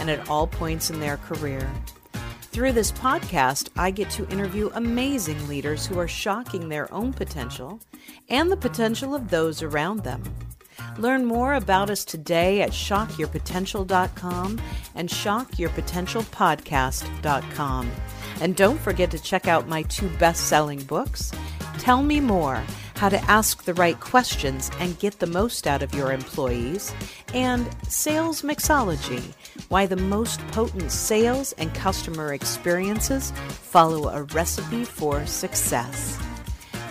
and at all points in their career. Through this podcast, I get to interview amazing leaders who are shocking their own potential and the potential of those around them. Learn more about us today at shockyourpotential.com and shockyourpotentialpodcast.com. And don't forget to check out my two best selling books Tell Me More how to ask the right questions and get the most out of your employees, and Sales Mixology why the most potent sales and customer experiences follow a recipe for success.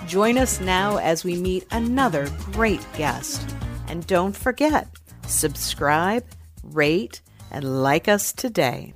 Join us now as we meet another great guest. And don't forget, subscribe, rate, and like us today.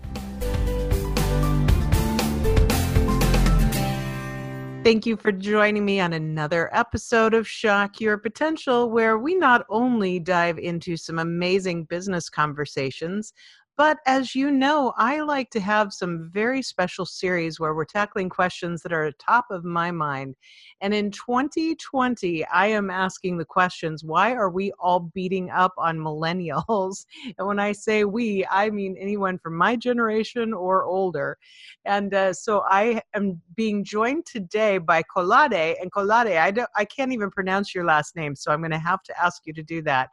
Thank you for joining me on another episode of Shock Your Potential, where we not only dive into some amazing business conversations, but as you know, I like to have some very special series where we're tackling questions that are top of my mind. And in 2020, I am asking the questions why are we all beating up on millennials? And when I say we, I mean anyone from my generation or older. And uh, so I am being joined today by Kolade. And Kolade, I, don't, I can't even pronounce your last name, so I'm going to have to ask you to do that.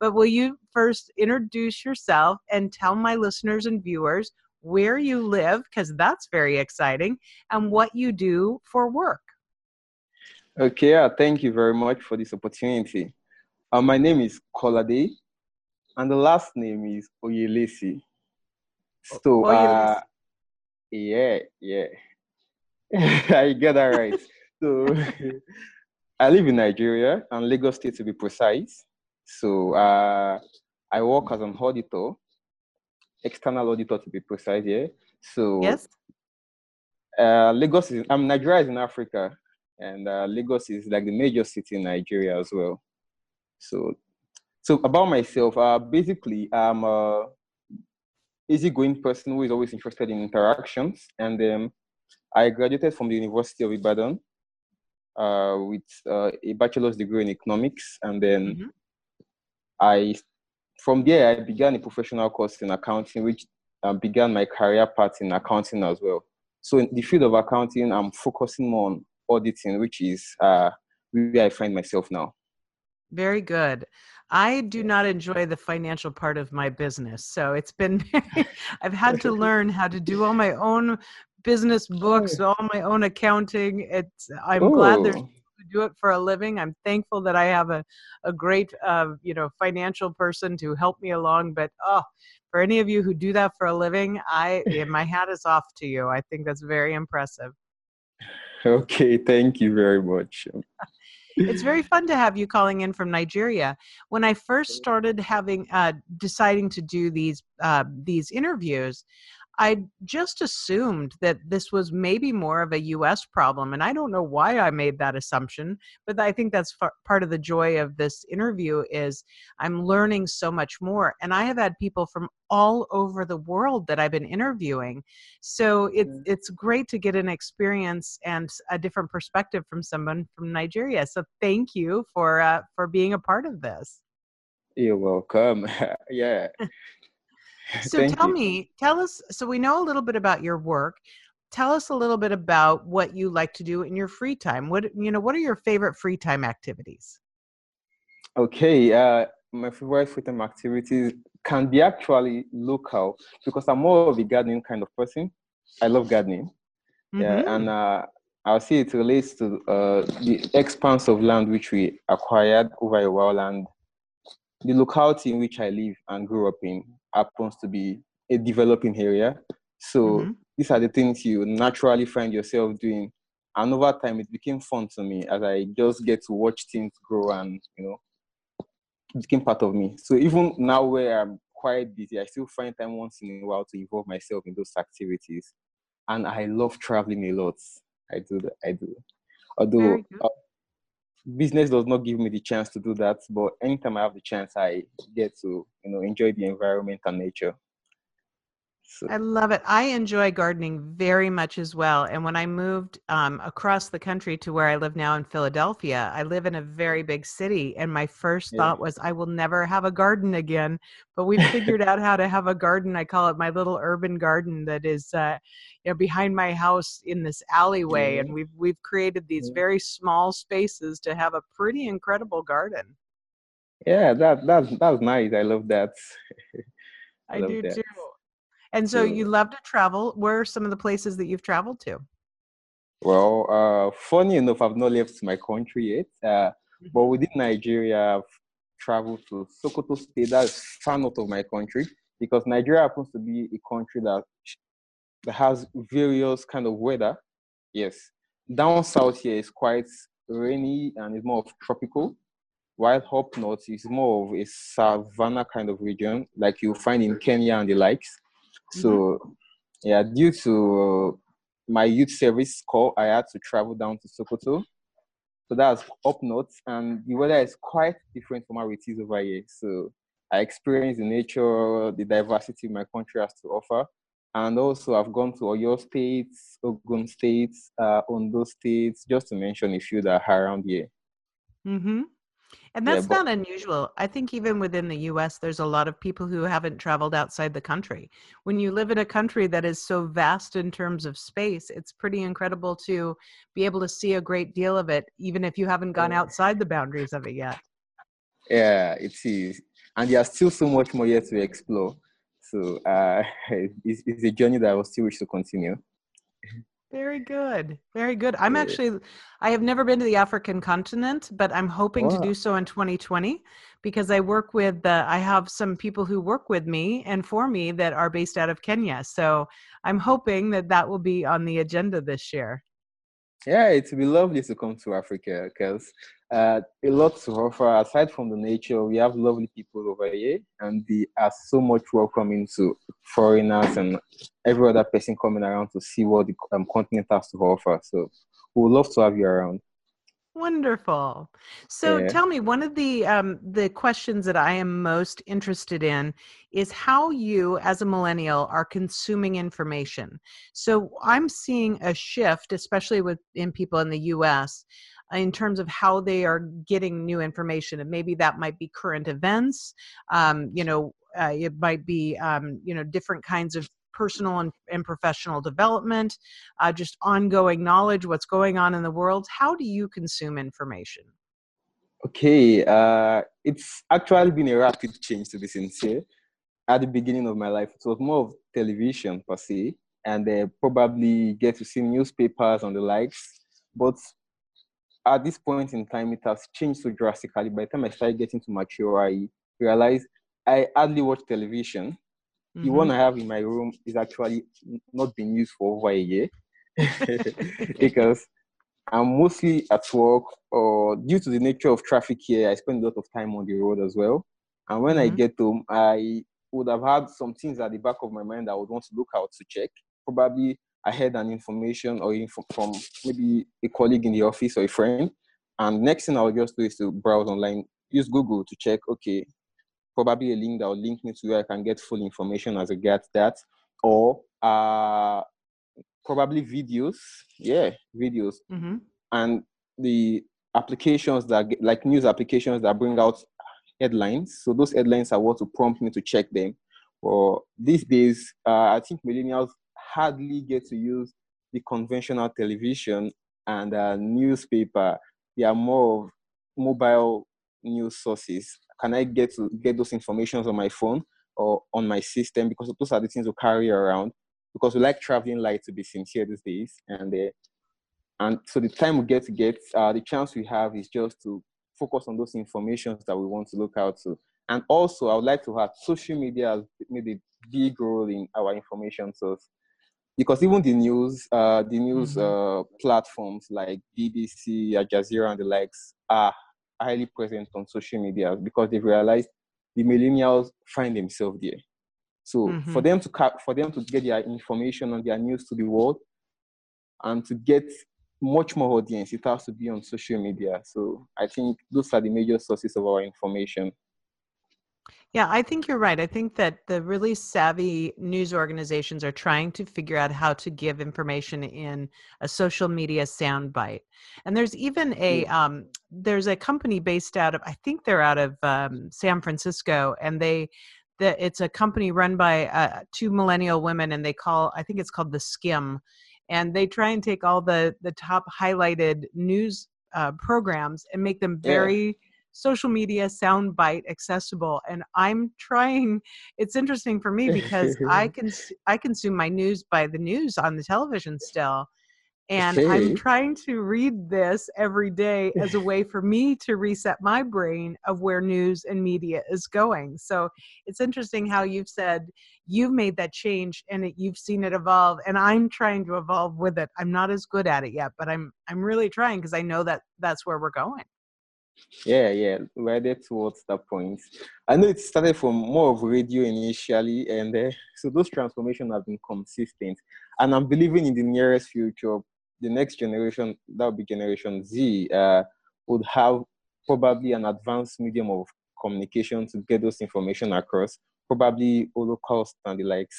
But will you first introduce yourself and tell my listeners and viewers where you live, because that's very exciting, and what you do for work? Okay, uh, thank you very much for this opportunity. Uh, my name is Kolade, and the last name is Oyelesi. So, uh, yeah, yeah, I get that right. so, I live in Nigeria and Lagos State to be precise. So uh, I work as an auditor, external auditor to be precise. Yeah. So yes. Uh, Lagos is I'm Nigeria is in Africa, and uh, Lagos is like the major city in Nigeria as well. So, so about myself, uh, basically, I'm a easygoing person who is always interested in interactions, and um, I graduated from the University of Ibadan uh, with uh, a bachelor's degree in economics, and then mm-hmm. I from there I began a professional course in accounting, which uh, began my career path in accounting as well. So in the field of accounting, I'm focusing more on auditing, which is uh, where I find myself now. Very good. I do not enjoy the financial part of my business. So it's been, I've had to learn how to do all my own business books, all my own accounting. It's, I'm Ooh. glad there's do it for a living. I'm thankful that I have a, a great, uh, you know, financial person to help me along. But oh, for any of you who do that for a living, I my hat is off to you. I think that's very impressive. Okay, thank you very much. it's very fun to have you calling in from Nigeria. When I first started having uh, deciding to do these uh, these interviews, I just assumed that this was maybe more of a US problem. And I don't know why I made that assumption, but I think that's part of the joy of this interview is I'm learning so much more. And I have had people from all over the world that I've been interviewing. So it's, mm. it's great to get an experience and a different perspective from someone from Nigeria. So thank you for, uh, for being a part of this. You're welcome. yeah. So tell you. me, tell us. So we know a little bit about your work. Tell us a little bit about what you like to do in your free time. What you know? What are your favorite free time activities? Okay, uh, my favorite free time activities can be actually local because I'm more of a gardening kind of person. I love gardening, mm-hmm. yeah, and uh, I'll say it relates to uh, the expanse of land which we acquired over a while and the locality in which I live and grew up in happens to be a developing area. So mm-hmm. these are the things you naturally find yourself doing. And over time, it became fun to me as I just get to watch things grow and, you know, it became part of me. So even now where I'm quite busy, I still find time once in a while to involve myself in those activities. And I love traveling a lot. I do. I do. Although uh, business does not give me the chance to do that, but anytime I have the chance, I get to you know enjoy the environment and nature. So. I love it. I enjoy gardening very much as well. And when I moved um, across the country to where I live now in Philadelphia, I live in a very big city. And my first yeah. thought was, I will never have a garden again. But we figured out how to have a garden. I call it my little urban garden that is, uh, you know, behind my house in this alleyway. Yeah. And we've we've created these yeah. very small spaces to have a pretty incredible garden. Yeah, that that's that's nice. I love that. I, I love do that. too. And so you love to travel. Where are some of the places that you've traveled to? Well, uh, funny enough, I've not left my country yet. Uh, mm-hmm. But within Nigeria, I've traveled to Sokoto State. That's far north of my country because Nigeria happens to be a country that that has various kind of weather. Yes, down south here is quite rainy and it's more of tropical, while up north is more of a savanna kind of region, like you find in Kenya and the likes. So, mm-hmm. yeah, due to my youth service call, I had to travel down to Sokoto. So that's up north, and the weather is quite different from how it is over here. So I experienced the nature, the diversity my country has to offer. And also, I've gone to Oyo states, Ogun states, uh, Ondo states, just to mention a few that are around here. Mm-hmm. And that's yeah, but, not unusual. I think even within the US, there's a lot of people who haven't traveled outside the country. When you live in a country that is so vast in terms of space, it's pretty incredible to be able to see a great deal of it, even if you haven't gone outside the boundaries of it yet. Yeah, it is. And there's still so much more yet to explore. So uh, it's, it's a journey that I will still wish to continue. Very good. Very good. I'm actually, I have never been to the African continent, but I'm hoping wow. to do so in 2020 because I work with, uh, I have some people who work with me and for me that are based out of Kenya. So I'm hoping that that will be on the agenda this year. Yeah, it would be lovely to come to Africa because uh, a lot to offer. Aside from the nature, we have lovely people over here, and they are so much welcoming to foreigners and every other person coming around to see what the um, continent has to offer. So we would love to have you around. Wonderful. So yeah. tell me, one of the um, the questions that I am most interested in is how you, as a millennial, are consuming information. So I'm seeing a shift, especially with in people in the U.S in terms of how they are getting new information and maybe that might be current events um, you know uh, it might be um, you know different kinds of personal and, and professional development uh, just ongoing knowledge what's going on in the world how do you consume information okay uh, it's actually been a rapid change to be sincere at the beginning of my life it was more of television per se and uh, probably get to see newspapers and the likes but at this point in time, it has changed so drastically. By the time I started getting to mature, I realized I hardly watch television. Mm-hmm. The one I have in my room is actually not being used for over a year because I'm mostly at work or due to the nature of traffic here, I spend a lot of time on the road as well. And when mm-hmm. I get home, I would have had some things at the back of my mind that I would want to look out to check. Probably I had an information or info from maybe a colleague in the office or a friend. And next thing I'll just do is to browse online, use Google to check, okay, probably a link that will link me to where I can get full information as regards that. Or uh, probably videos. Yeah, videos. Mm-hmm. And the applications that get, like news applications that bring out headlines. So those headlines are what to prompt me to check them. Or these days, uh, I think millennials hardly get to use the conventional television and uh, newspaper. They are more of mobile news sources. Can I get to get those informations on my phone or on my system? Because those are the things we carry around. Because we like traveling light to be sincere these days, and uh, and so the time we get to get, uh, the chance we have is just to focus on those informations that we want to look out to. And also, I would like to add social media has made a big role in our information source because even the news, uh, the news mm-hmm. uh, platforms like BBC, Al Jazeera, and the likes are highly present on social media because they've realized the millennials find themselves there. So mm-hmm. for them to cap, for them to get their information and their news to the world, and to get much more audience, it has to be on social media. So I think those are the major sources of our information. Yeah, I think you're right. I think that the really savvy news organizations are trying to figure out how to give information in a social media soundbite. And there's even a um, there's a company based out of I think they're out of um, San Francisco, and they that it's a company run by uh, two millennial women, and they call I think it's called the Skimm, and they try and take all the the top highlighted news uh, programs and make them very yeah social media soundbite accessible and i'm trying it's interesting for me because i can i consume my news by the news on the television still and okay. i'm trying to read this every day as a way for me to reset my brain of where news and media is going. So it's interesting how you've said you've made that change and it, you've seen it evolve and i'm trying to evolve with it. I'm not as good at it yet but i'm i'm really trying because i know that that's where we're going yeah, yeah, there towards that point. I know it started from more of radio initially, and uh, so those transformations have been consistent. And I'm believing in the nearest future, the next generation, that would be Generation Z, uh, would have probably an advanced medium of communication to get those information across, probably Holocaust and the likes.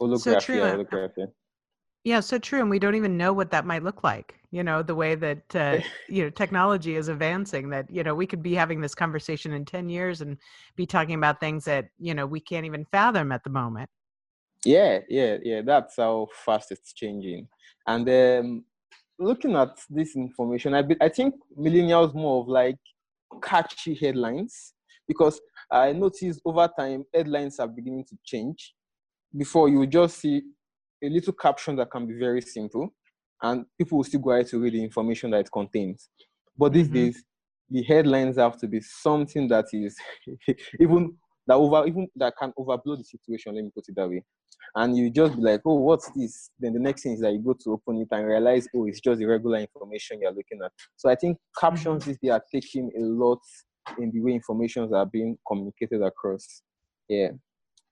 Holography, so true. holography. Yeah, so true. And we don't even know what that might look like. You know, the way that, uh, you know, technology is advancing, that, you know, we could be having this conversation in 10 years and be talking about things that, you know, we can't even fathom at the moment. Yeah, yeah, yeah. That's how fast it's changing. And um, looking at this information, I, be, I think millennials more of like catchy headlines because I noticed over time headlines are beginning to change. Before you just see a little caption that can be very simple, and people will still go ahead to read the information that it contains. But these mm-hmm. days, the headlines have to be something that is even that over even that can overblow the situation. Let me put it that way. And you just be like, oh, what's this? Then the next thing is that you go to open it and realize, oh, it's just the regular information you're looking at. So I think captions mm-hmm. they are taking a lot in the way informations are being communicated across. Yeah.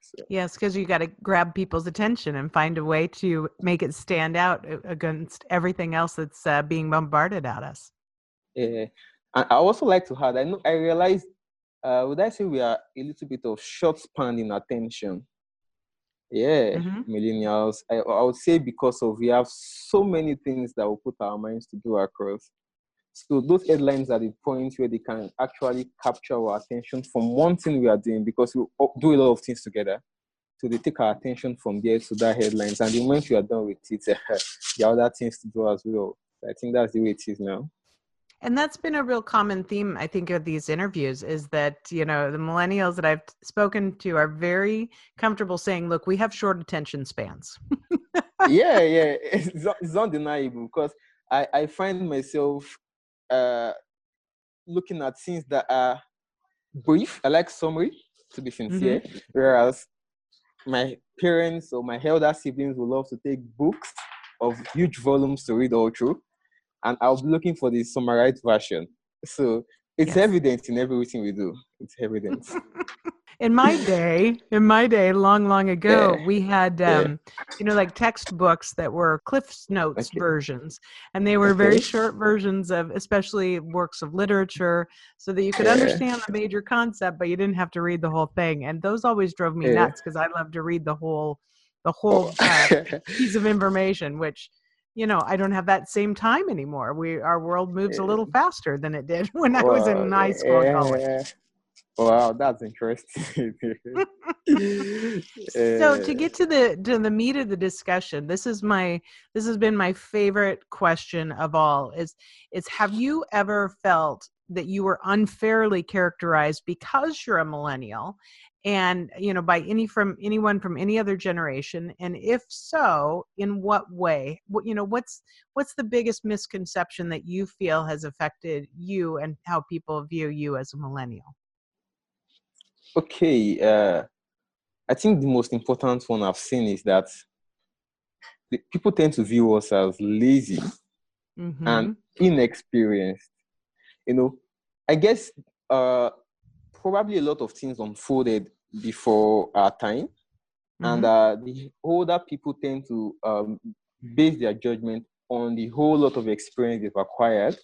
So. Yes, because you got to grab people's attention and find a way to make it stand out against everything else that's uh, being bombarded at us. Yeah, I also like to add. I know I realized. Uh, would I say we are a little bit of short span in attention? Yeah, mm-hmm. millennials. I, I would say because of we have so many things that we put our minds to do across. So those headlines are the points where they can actually capture our attention from one thing we are doing because we do a lot of things together. So they take our attention from there to that headlines, and the moment we are done with it, there are other things to do as well. I think that's the way it is now. And that's been a real common theme, I think, of these interviews is that, you know, the millennials that I've spoken to are very comfortable saying, look, we have short attention spans. yeah, yeah. It's, it's undeniable because I, I find myself uh, looking at things that are brief. I like summary, to be sincere. Mm-hmm. Whereas my parents or my elder siblings will love to take books of huge volumes to read all through. And I was looking for the summarized version. So it's yes. evident in everything we do. It's evident. in my day, in my day, long, long ago, yeah. we had, um, yeah. you know, like textbooks that were CliffsNotes okay. versions, and they were okay. very short versions of, especially works of literature, so that you could yeah. understand the major concept, but you didn't have to read the whole thing. And those always drove me nuts because I love to read the whole, the whole uh, piece of information, which you know i don't have that same time anymore we our world moves a little faster than it did when i was in high school yeah. college Wow, that's interesting. so to eh. get to the to the meat of the discussion, this is my this has been my favorite question of all is is have you ever felt that you were unfairly characterized because you're a millennial and you know by any from anyone from any other generation? And if so in what way? What you know what's what's the biggest misconception that you feel has affected you and how people view you as a millennial Okay, uh, I think the most important one I've seen is that people tend to view us as lazy mm-hmm. and inexperienced. You know, I guess uh, probably a lot of things unfolded before our time, mm-hmm. and uh, the older people tend to um, base their judgment on the whole lot of experience they've acquired,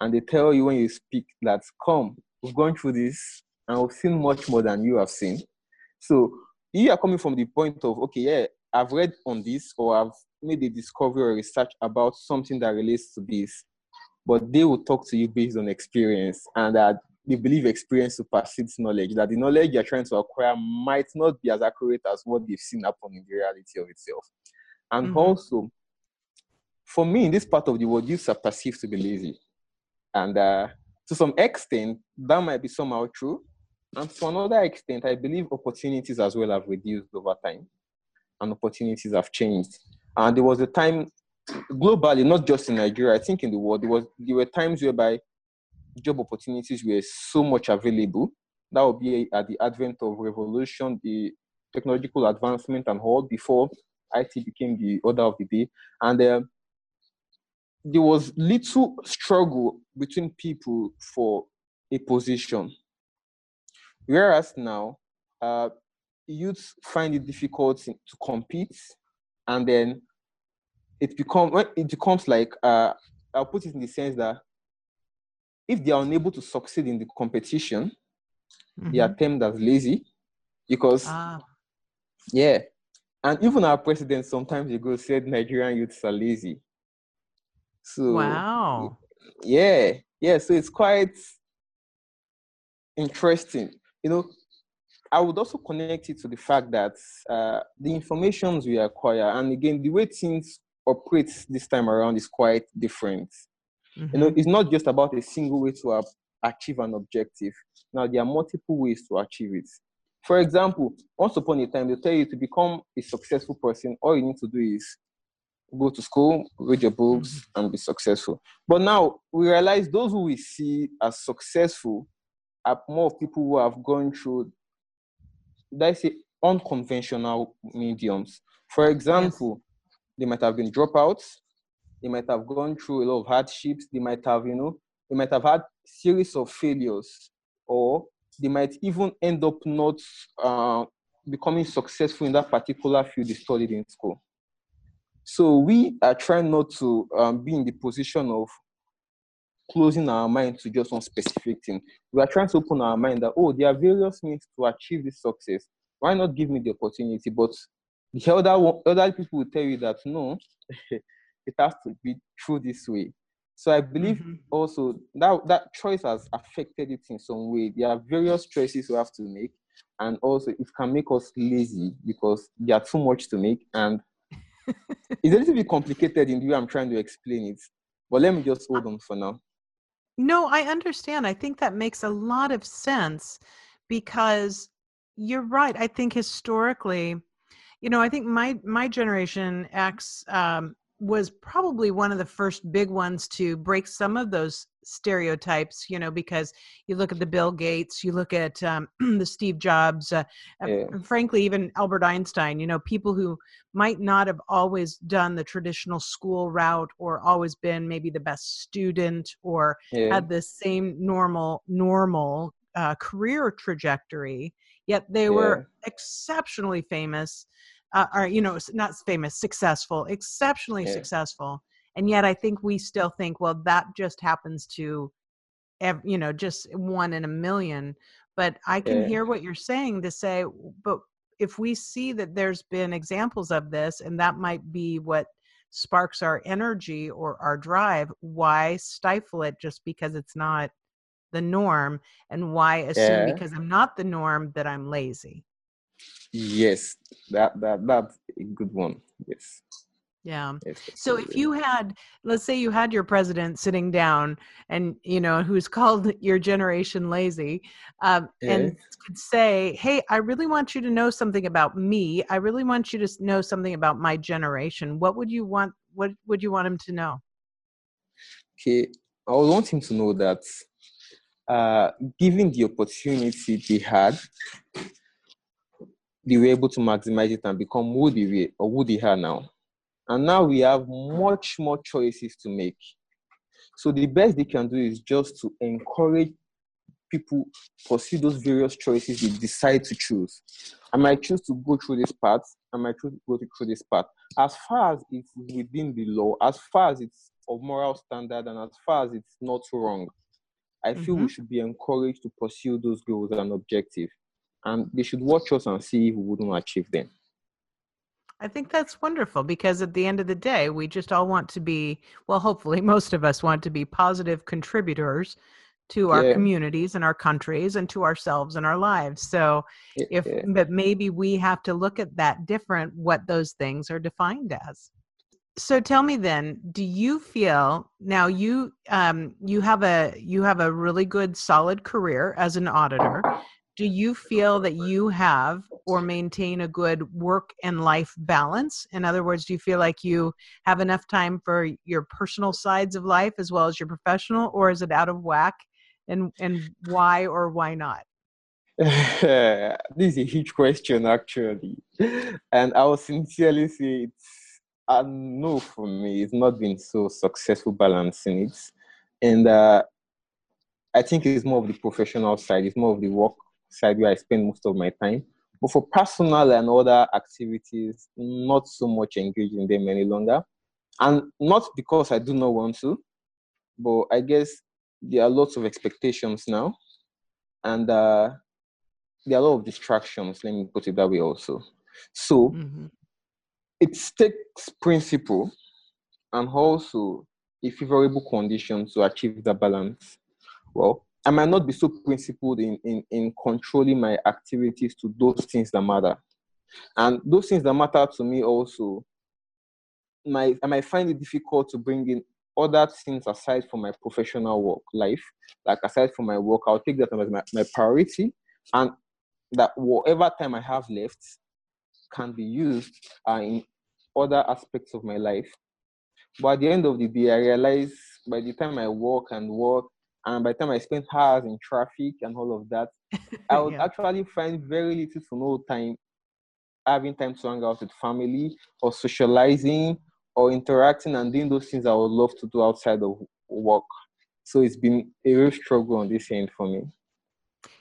and they tell you when you speak that, "Come, we've gone through this, and we've seen much more than you have seen." So you are coming from the point of, okay, yeah, I've read on this, or I've made a discovery or research about something that relates to this, but they will talk to you based on experience, and that they believe experience supersedes knowledge, that the knowledge you're trying to acquire might not be as accurate as what they've seen happen in the reality of itself. And mm-hmm. also, for me, in this part of the world, youths are perceived to be lazy. And uh, to some extent, that might be somehow true. And to another extent, I believe opportunities as well have reduced over time and opportunities have changed. And there was a time globally, not just in Nigeria, I think in the world, there was there were times whereby job opportunities were so much available. That would be at the advent of revolution, the technological advancement and all before IT became the order of the day. And uh, there was little struggle between people for a position. Whereas now, uh, youths find it difficult to compete, and then it becomes it becomes like uh, I'll put it in the sense that if they are unable to succeed in the competition, mm-hmm. they are mm-hmm. termed as lazy because ah. yeah, and even our president sometimes ago said Nigerian youths are lazy. So wow, yeah, yeah. So it's quite interesting, you know. I would also connect it to the fact that uh, the informations we acquire, and again, the way things operate this time around is quite different. Mm-hmm. You know, mm-hmm. it's not just about a single way to achieve an objective. Now, there are multiple ways to achieve it. For example, once upon a time, they tell you to become a successful person, all you need to do is go to school, read your books, mm-hmm. and be successful. But now we realize those who we see as successful are more people who have gone through let's say unconventional mediums. For example, yes. they might have been dropouts, they might have gone through a lot of hardships, they might have, you know, they might have had series of failures, or they might even end up not uh, becoming successful in that particular field they studied in school. So we are trying not to um, be in the position of closing our mind to just one specific thing. We are trying to open our mind that, oh, there are various means to achieve this success. Why not give me the opportunity? But the other, elder people will tell you that, no, it has to be through this way. So I believe mm-hmm. also that that choice has affected it in some way. There are various choices we have to make, and also it can make us lazy because there are too much to make, and it's a little bit complicated in the way I'm trying to explain it. But let me just hold on for now. No, I understand. I think that makes a lot of sense because you're right. I think historically, you know, I think my my generation X um, was probably one of the first big ones to break some of those stereotypes you know because you look at the bill gates you look at um, the steve jobs uh, yeah. frankly even albert einstein you know people who might not have always done the traditional school route or always been maybe the best student or yeah. had the same normal normal uh, career trajectory yet they yeah. were exceptionally famous uh, are you know not famous successful exceptionally yeah. successful and yet i think we still think well that just happens to you know just one in a million but i can yeah. hear what you're saying to say but if we see that there's been examples of this and that might be what sparks our energy or our drive why stifle it just because it's not the norm and why assume yeah. because i'm not the norm that i'm lazy Yes, that that that's a good one. Yes. Yeah. Yes, so if you had, let's say you had your president sitting down and, you know, who's called your generation lazy um, and could say, Hey, I really want you to know something about me. I really want you to know something about my generation. What would you want? What would you want him to know? Okay. I would want him to know that uh, given the opportunity they had they were able to maximize it and become who they were or who they are now. And now we have much more choices to make. So the best they can do is just to encourage people pursue those various choices they decide to choose. I might choose to go through this path. I might choose to go through this path. As far as it's within the law, as far as it's of moral standard, and as far as it's not wrong, I feel mm-hmm. we should be encouraged to pursue those goals and objectives. And they should watch us and see who wouldn't achieve them. I think that's wonderful because at the end of the day, we just all want to be, well, hopefully, most of us want to be positive contributors to our yeah. communities and our countries and to ourselves and our lives. So, if, yeah. but maybe we have to look at that different, what those things are defined as. So tell me then, do you feel now you um you have a you have a really good solid career as an auditor do you feel that you have or maintain a good work and life balance? In other words, do you feel like you have enough time for your personal sides of life as well as your professional, or is it out of whack? And and why or why not? this is a huge question, actually, and I will sincerely say it's a no for me. It's not been so successful balancing it, and uh, I think it's more of the professional side. It's more of the work side where I spend most of my time. But for personal and other activities, not so much engaged in them any longer. And not because I do not want to, but I guess there are lots of expectations now. And uh, there are a lot of distractions, let me put it that way also. So mm-hmm. it takes principle and also a favorable condition to achieve the balance. Well, I might not be so principled in, in, in controlling my activities to those things that matter. And those things that matter to me also, my, I might find it difficult to bring in other things aside from my professional work life. Like aside from my work, I'll take that as my, my priority. And that whatever time I have left can be used uh, in other aspects of my life. But at the end of the day, I realize by the time I work and work, and by the time I spent hours in traffic and all of that, I would yeah. actually find very little to no time having time to hang out with family or socializing or interacting and doing those things I would love to do outside of work. So it's been a real struggle on this end for me.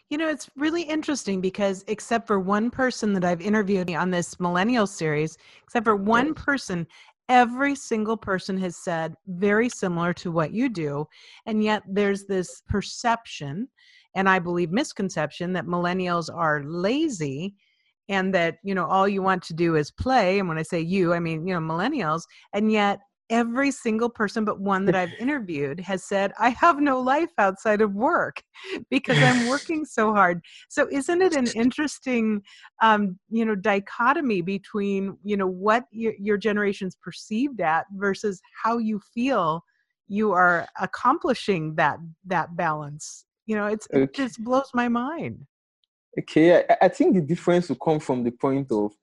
You know, it's really interesting because except for one person that I've interviewed on this millennial series, except for one person, every single person has said very similar to what you do and yet there's this perception and i believe misconception that millennials are lazy and that you know all you want to do is play and when i say you i mean you know millennials and yet every single person but one that I've interviewed has said, I have no life outside of work because I'm working so hard. So isn't it an interesting, um, you know, dichotomy between, you know, what your, your generation's perceived at versus how you feel you are accomplishing that, that balance? You know, it's, it just blows my mind. Okay, I, I think the difference will come from the point of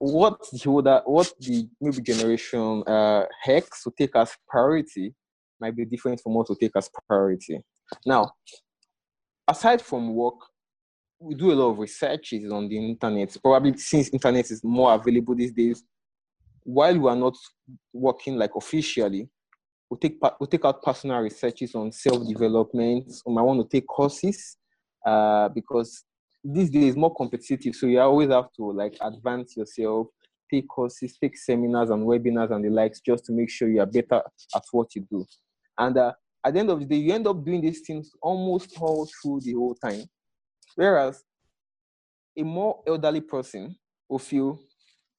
what the older, what the maybe generation uh, X will take as priority might be different from what will take as priority. Now, aside from work, we do a lot of researches on the internet. Probably since internet is more available these days, while we are not working like officially, we take we take out personal researches on self development. We might want to take courses uh, because these days more competitive, so you always have to like advance yourself, take courses, take seminars and webinars and the likes, just to make sure you are better at what you do. And uh, at the end of the day, you end up doing these things almost all through the whole time. Whereas a more elderly person will feel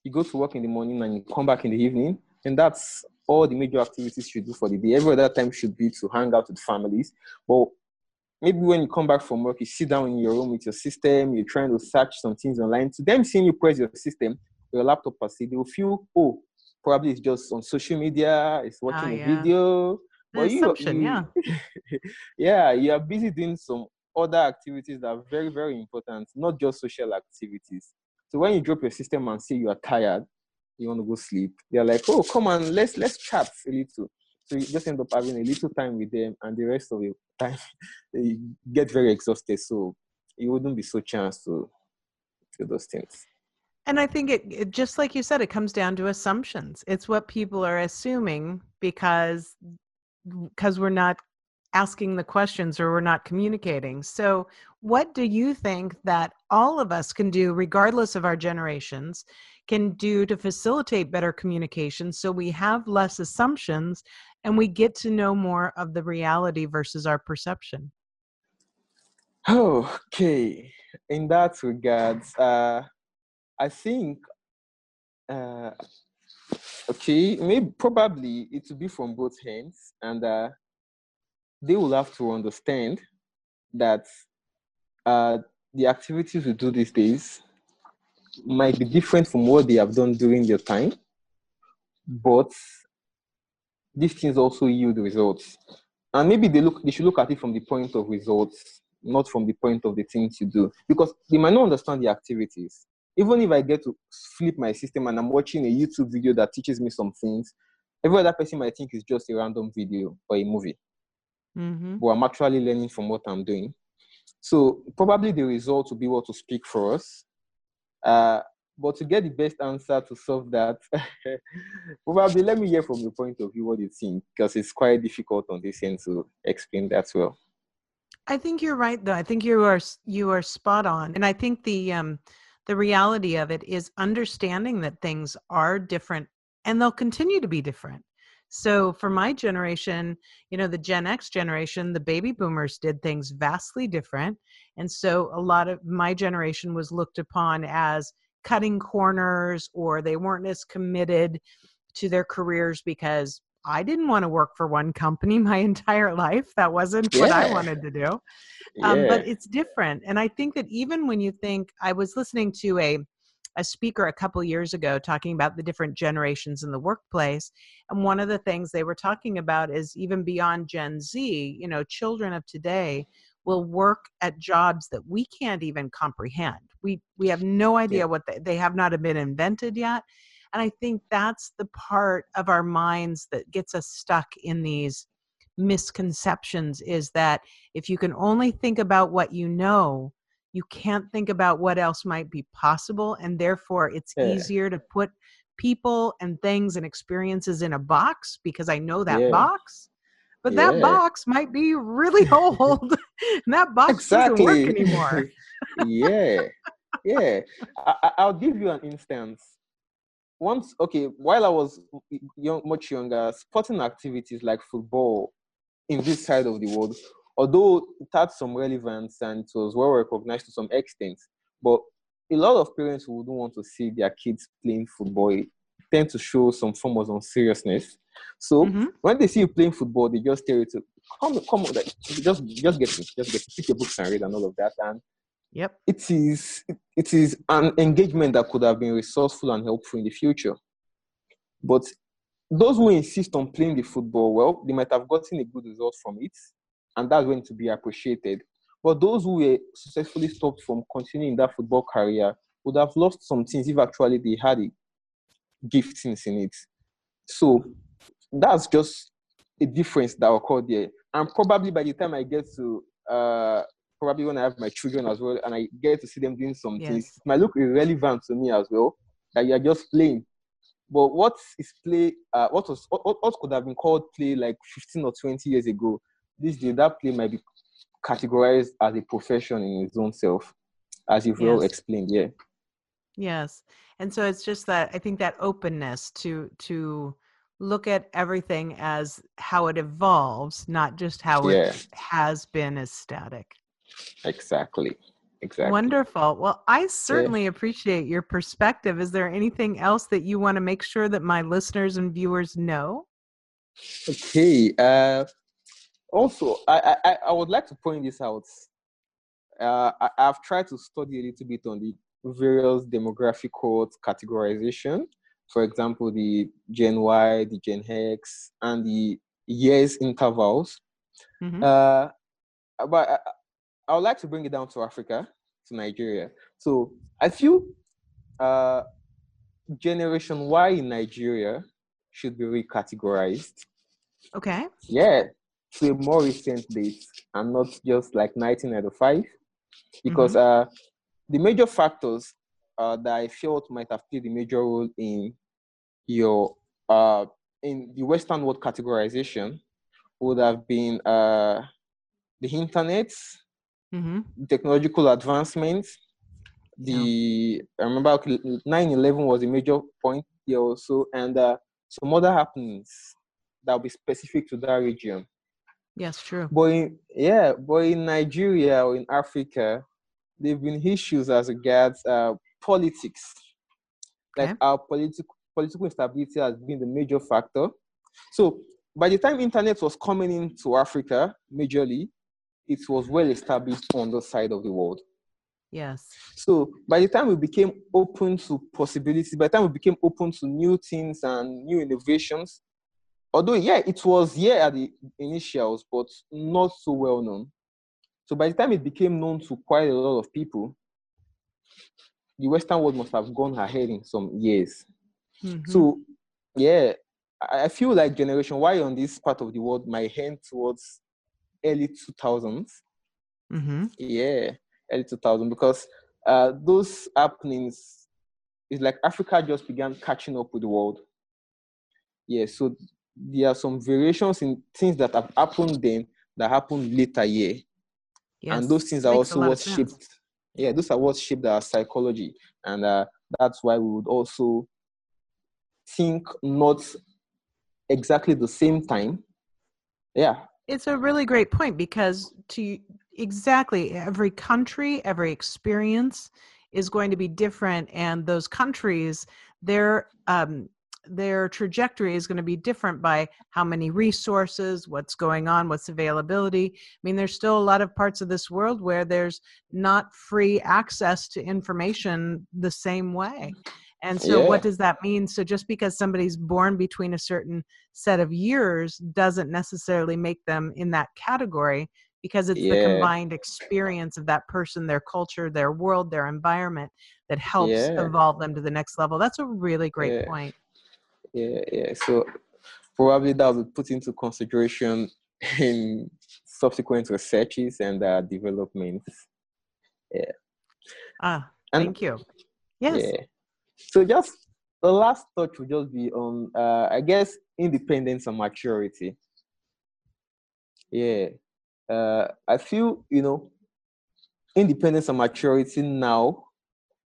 you go to work in the morning and you come back in the evening, and that's all the major activities you do for the day. Every other time should be to hang out with families. But maybe when you come back from work, you sit down in your room with your system, you're trying to search some things online. To them seeing you press your system, your laptop per se, they'll feel, oh, probably it's just on social media, it's watching oh, a video. The but you, you, yeah. yeah, you are busy doing some other activities that are very, very important, not just social activities. So when you drop your system and say you are tired, you want to go sleep, they're like, oh, come on, let's let's chat a little. So you just end up having a little time with them, and the rest of your time you get very exhausted. So you wouldn't be so chance to do those things. And I think it, it, just like you said, it comes down to assumptions. It's what people are assuming because because we're not asking the questions or we're not communicating. So, what do you think that all of us can do, regardless of our generations, can do to facilitate better communication so we have less assumptions and we get to know more of the reality versus our perception? Okay, in that regards, uh, I think, uh, okay, maybe probably it will be from both hands, and uh, they will have to understand that uh, the activities we do these days might be different from what they have done during their time, but these things also yield results. And maybe they look they should look at it from the point of results, not from the point of the things you do. Because they might not understand the activities. Even if I get to flip my system and I'm watching a YouTube video that teaches me some things, every other person might think it's just a random video or a movie. Mm-hmm. But I'm actually learning from what I'm doing. So probably the result will be what to speak for us. Uh, but to get the best answer to solve that, probably let me hear from your point of view what you think, because it's quite difficult on this end to explain that well. I think you're right, though. I think you are you are spot on, and I think the um, the reality of it is understanding that things are different, and they'll continue to be different. So for my generation, you know, the Gen X generation, the baby boomers did things vastly different. And so a lot of my generation was looked upon as cutting corners or they weren't as committed to their careers because I didn't want to work for one company my entire life. That wasn't yeah. what I wanted to do. Um, yeah. But it's different. And I think that even when you think, I was listening to a a speaker a couple years ago talking about the different generations in the workplace and one of the things they were talking about is even beyond gen z you know children of today will work at jobs that we can't even comprehend we we have no idea yeah. what they, they have not been invented yet and i think that's the part of our minds that gets us stuck in these misconceptions is that if you can only think about what you know you can't think about what else might be possible and therefore it's yeah. easier to put people and things and experiences in a box because i know that yeah. box but yeah. that box might be really old. And that box exactly. doesn't work anymore. Yeah. Yeah. I, i'll give you an instance. Once okay while i was young, much younger sporting activities like football in this side of the world although it had some relevance and it was well recognized to some extent, but a lot of parents who wouldn't want to see their kids playing football tend to show some form of unseriousness. So mm-hmm. when they see you playing football, they just tell you to come, come on, like, just just get it, just get it, pick your books and read and all of that. And yep, it is it, it is an engagement that could have been resourceful and helpful in the future. But those who insist on playing the football well, they might have gotten a good result from it, and that's going to be appreciated. But those who were successfully stopped from continuing that football career would have lost some things if actually they had a giftings in it. So that's just a difference that occurred there. And probably by the time I get to uh, probably when I have my children as well, and I get to see them doing some yes. things, it might look irrelevant to me as well. That you're just playing. But what is play? Uh, what was what, what could have been called play like 15 or 20 years ago this day that play might be categorized as a profession in its own self, as you've yes. well explained. Yeah. Yes, and so it's just that I think that openness to to look at everything as how it evolves, not just how yeah. it has been as static. Exactly. Exactly. Wonderful. Well, I certainly yeah. appreciate your perspective. Is there anything else that you want to make sure that my listeners and viewers know? Okay. Uh, also, I, I, I would like to point this out. Uh, I, I've tried to study a little bit on the various demographic codes categorization. For example, the Gen Y, the Gen X, and the years intervals. Mm-hmm. Uh, but I, I, would like to bring it down to Africa, to Nigeria. So I feel uh, Generation Y in Nigeria should be recategorized. Okay. Yeah, to a more recent date and not just like 1995 because mm-hmm. uh, the major factors uh, that I felt might have played a major role in your uh, in the Western world categorization would have been uh, the internet, Mm-hmm. technological advancements. The I remember 9/11 was a major point here also, and uh, some other happenings that will be specific to that region. Yes, true. But in, yeah, but in Nigeria or in Africa, there've been issues as regards uh, politics. Like Okay. our political political instability has been the major factor. So by the time internet was coming into Africa majorly, it was well established on the side of the world. Yes. So by the time we became open to possibilities, by the time we became open to new things and new innovations, although yeah, it was here at the initials, but not so well known. So by the time it became known to quite a lot of people, the Western world must have gone ahead in some years. Mhm. So yeah, I feel like Generation Y on this part of the world might head towards early 2000s Mhm. yeah, early 2000 because uh, those happenings is like Africa just began catching up with the world. Yeah, so there are some variations in things that have happened then that happened later yeah, Yes. and those things are also what sense. shaped. Yeah, those are what shaped our psychology, and uh, that's why we would also think not exactly the same time. Yeah, It's a really great point because to exactly every country, every experience is going to be different, and those countries, their um, their trajectory is going to be different by how many resources, what's going on, what's availability. I mean, there's still a lot of parts of this world where there's not free access to information the same way. And so, what does that mean? So, just because somebody's born between a certain set of years doesn't necessarily make them in that category because it's the combined experience of that person, their culture, their world, their environment that helps Yeah. evolve them to the next level. That's a really great Yeah. point. Yeah, yeah. So probably that will be put into consideration in subsequent researches and uh, developments. Yeah. Ah, And thank you. Yes. yeah. So just the last touch will just be on, uh, I guess, independence and maturity. Yeah. Uh, I feel you know, independence and maturity now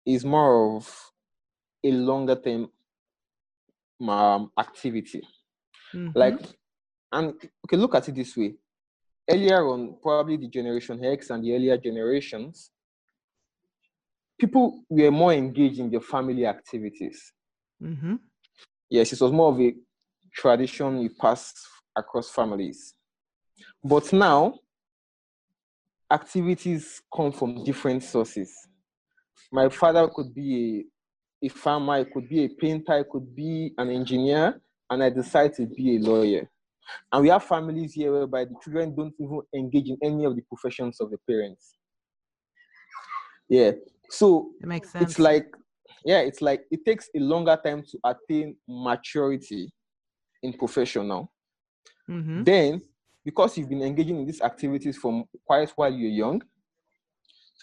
is more of a longer term um, activity. Mhm. like and okay look at it this way earlier on probably the generation x and the earlier generations people were more engaged in their family activities Mm-hmm. yes it was more of a tradition you pass across families but now activities come from different sources my father could be a, farmer it could be a painter it could be an engineer and i decide to be a lawyer and we have families here whereby the children don't even engage in any of the professions of the parents yeah so It makes sense. it's like yeah it's like it takes a longer time to attain maturity in professional. Mhm. then because you've been engaging in these activities from quite while you're young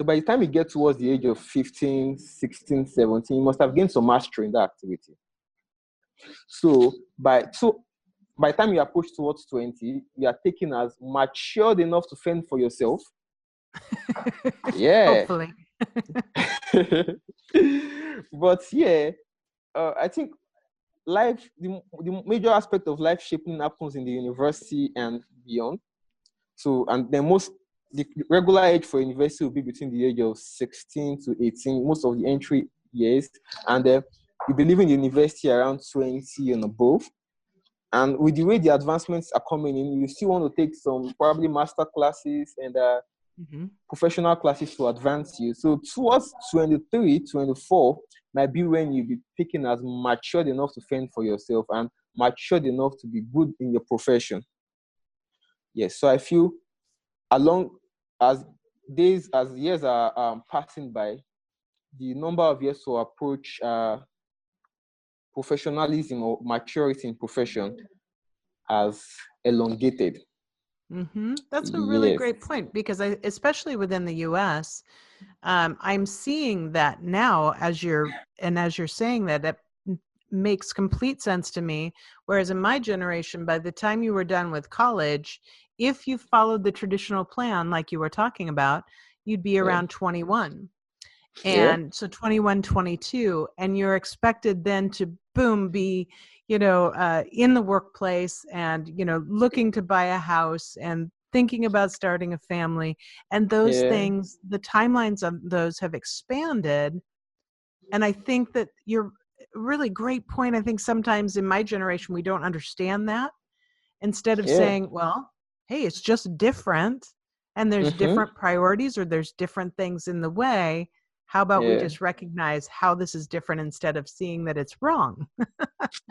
so by the time you get towards the age of 15 16 17 you must have gained some mastery in that activity so by so by the time you approach towards 20 you are taken as matured enough to fend for yourself yeah Hopefully. but yeah, uh, I think life, the, the major aspect of life shaping happens in the university and beyond. So, and then most, the regular age for university will be between the age of 16 to 18, most of the entry years. And uh, you believe in the university around 20 and above. And with the way the advancements are coming in, you still want to take some probably master classes and uh, Mhm. professional classes to advance you. So towards 23, 24 might be when you'll be picking as matured enough to fend for yourself and matured enough to be good in your profession. Yes, so I feel along as days, as years are um, passing by, the number of years to approach uh, professionalism or maturity in profession has elongated. hmm That's a really Yes. great point because I, especially within the U.S., um, I'm seeing that now as you're and as you're saying that, that makes complete sense to me. Whereas in my generation, by the time you were done with college, if you followed the traditional plan, like you were talking about, you'd be around yeah. 21. And yeah. so 21, 22, and you're expected then to boom be, you know, uh, in the workplace and, you know, looking to buy a house and thinking about starting a family. And those yeah. things, the timelines of those have expanded. And I think that you're really great point. I think sometimes in my generation, we don't understand that. Instead of yeah. saying, well, hey, it's just different and there's mm-hmm. different priorities or there's different things in the way. How about yeah. we just recognize how this is different instead of seeing that it's wrong?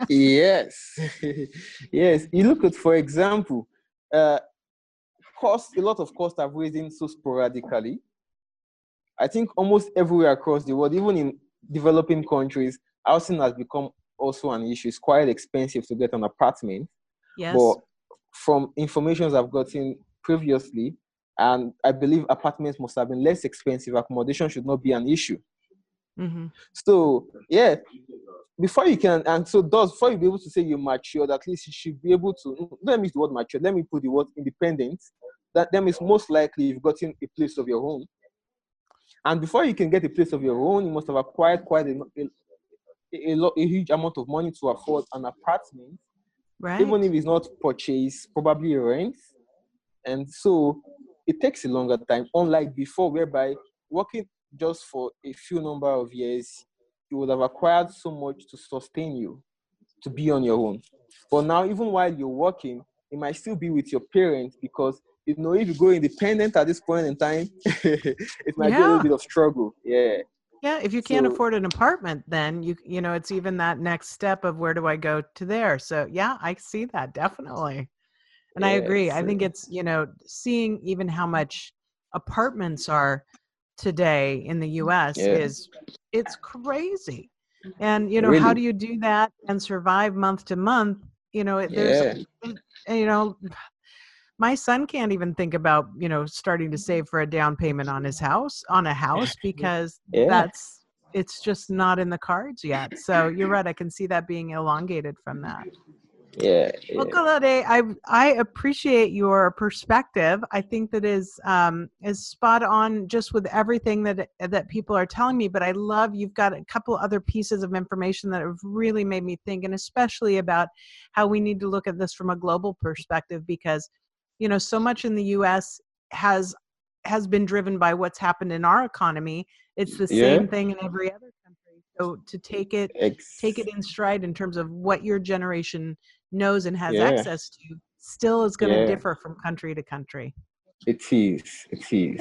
yes. yes. You look at, for example, uh, cost, a lot of costs have risen so sporadically. I think almost everywhere across the world, even in developing countries, housing has become also an issue. It's quite expensive to get an apartment. Yes. But from information I've gotten previously, and I believe apartments must have been less expensive. Accommodation should not be an issue. Mm-hmm. So yeah, before you can, and so does before you be able to say you're matured, at least you should be able to. Let me use the word mature. Let me put the word independent. That then is most likely you've gotten a place of your own. And before you can get a place of your own, you must have acquired quite a, a, a, a huge amount of money to afford an apartment. Right. Even if it's not purchased, probably rent. And so it takes a longer time, unlike before, whereby working just for a few number of years, you would have acquired so much to sustain you to be on your own. But now, even while you're working, it might still be with your parents because you know if you go independent at this point in time, it might yeah. be a little bit of struggle. Yeah. Yeah, if you can't so, afford an apartment, then you you know it's even that next step of where do I go to there. So yeah, I see that definitely, and I agree. I think it's you know seeing even how much apartments are today in the U.S. Yeah. is it's crazy, and you know really? how do you do that and survive month to month? You know, there's yeah. you know my son can't even think about you know starting to save for a down payment on his house on a house because yeah. that's it's just not in the cards yet so you're right i can see that being elongated from that yeah, yeah. well Kalade, I I appreciate your perspective. I think that is um, is spot on just with everything that that people are telling me. But I love you've got a couple other pieces of information that have really made me think, and especially about how we need to look at this from a global perspective because you know so much in the us has has been driven by what's happened in our economy. It's the yeah. same thing in every other country. So to take it Ex- take it in stride in terms of what your generation knows and has yeah. access to still is going to yeah. differ from country to country. It is. It is.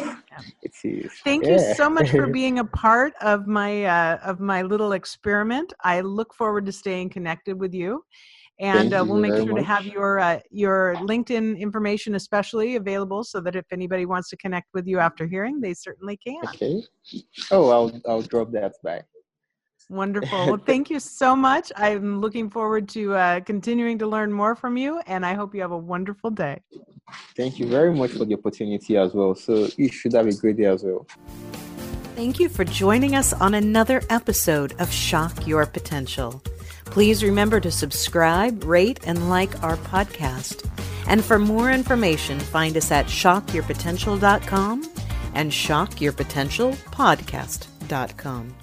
It is. Thank you so much for being a part of my uh, of my little experiment. I look forward to staying connected with you and uh, we'll make sure much. to have your uh, your linkedin information especially available so that if anybody wants to connect with you after hearing they certainly can. Okay. Oh i'll i'll drop that back. Wonderful. Well thank you so much. I'm looking forward to uh, continuing to learn more from you and i hope you have a wonderful day. Thank you very much for the opportunity as well. So you should have a great day as well. Thank you for joining us on another episode of Shock Your Potential. Please remember to subscribe, rate, and like our podcast. And for more information, find us at shockyourpotential.com and shockyourpotentialpodcast.com.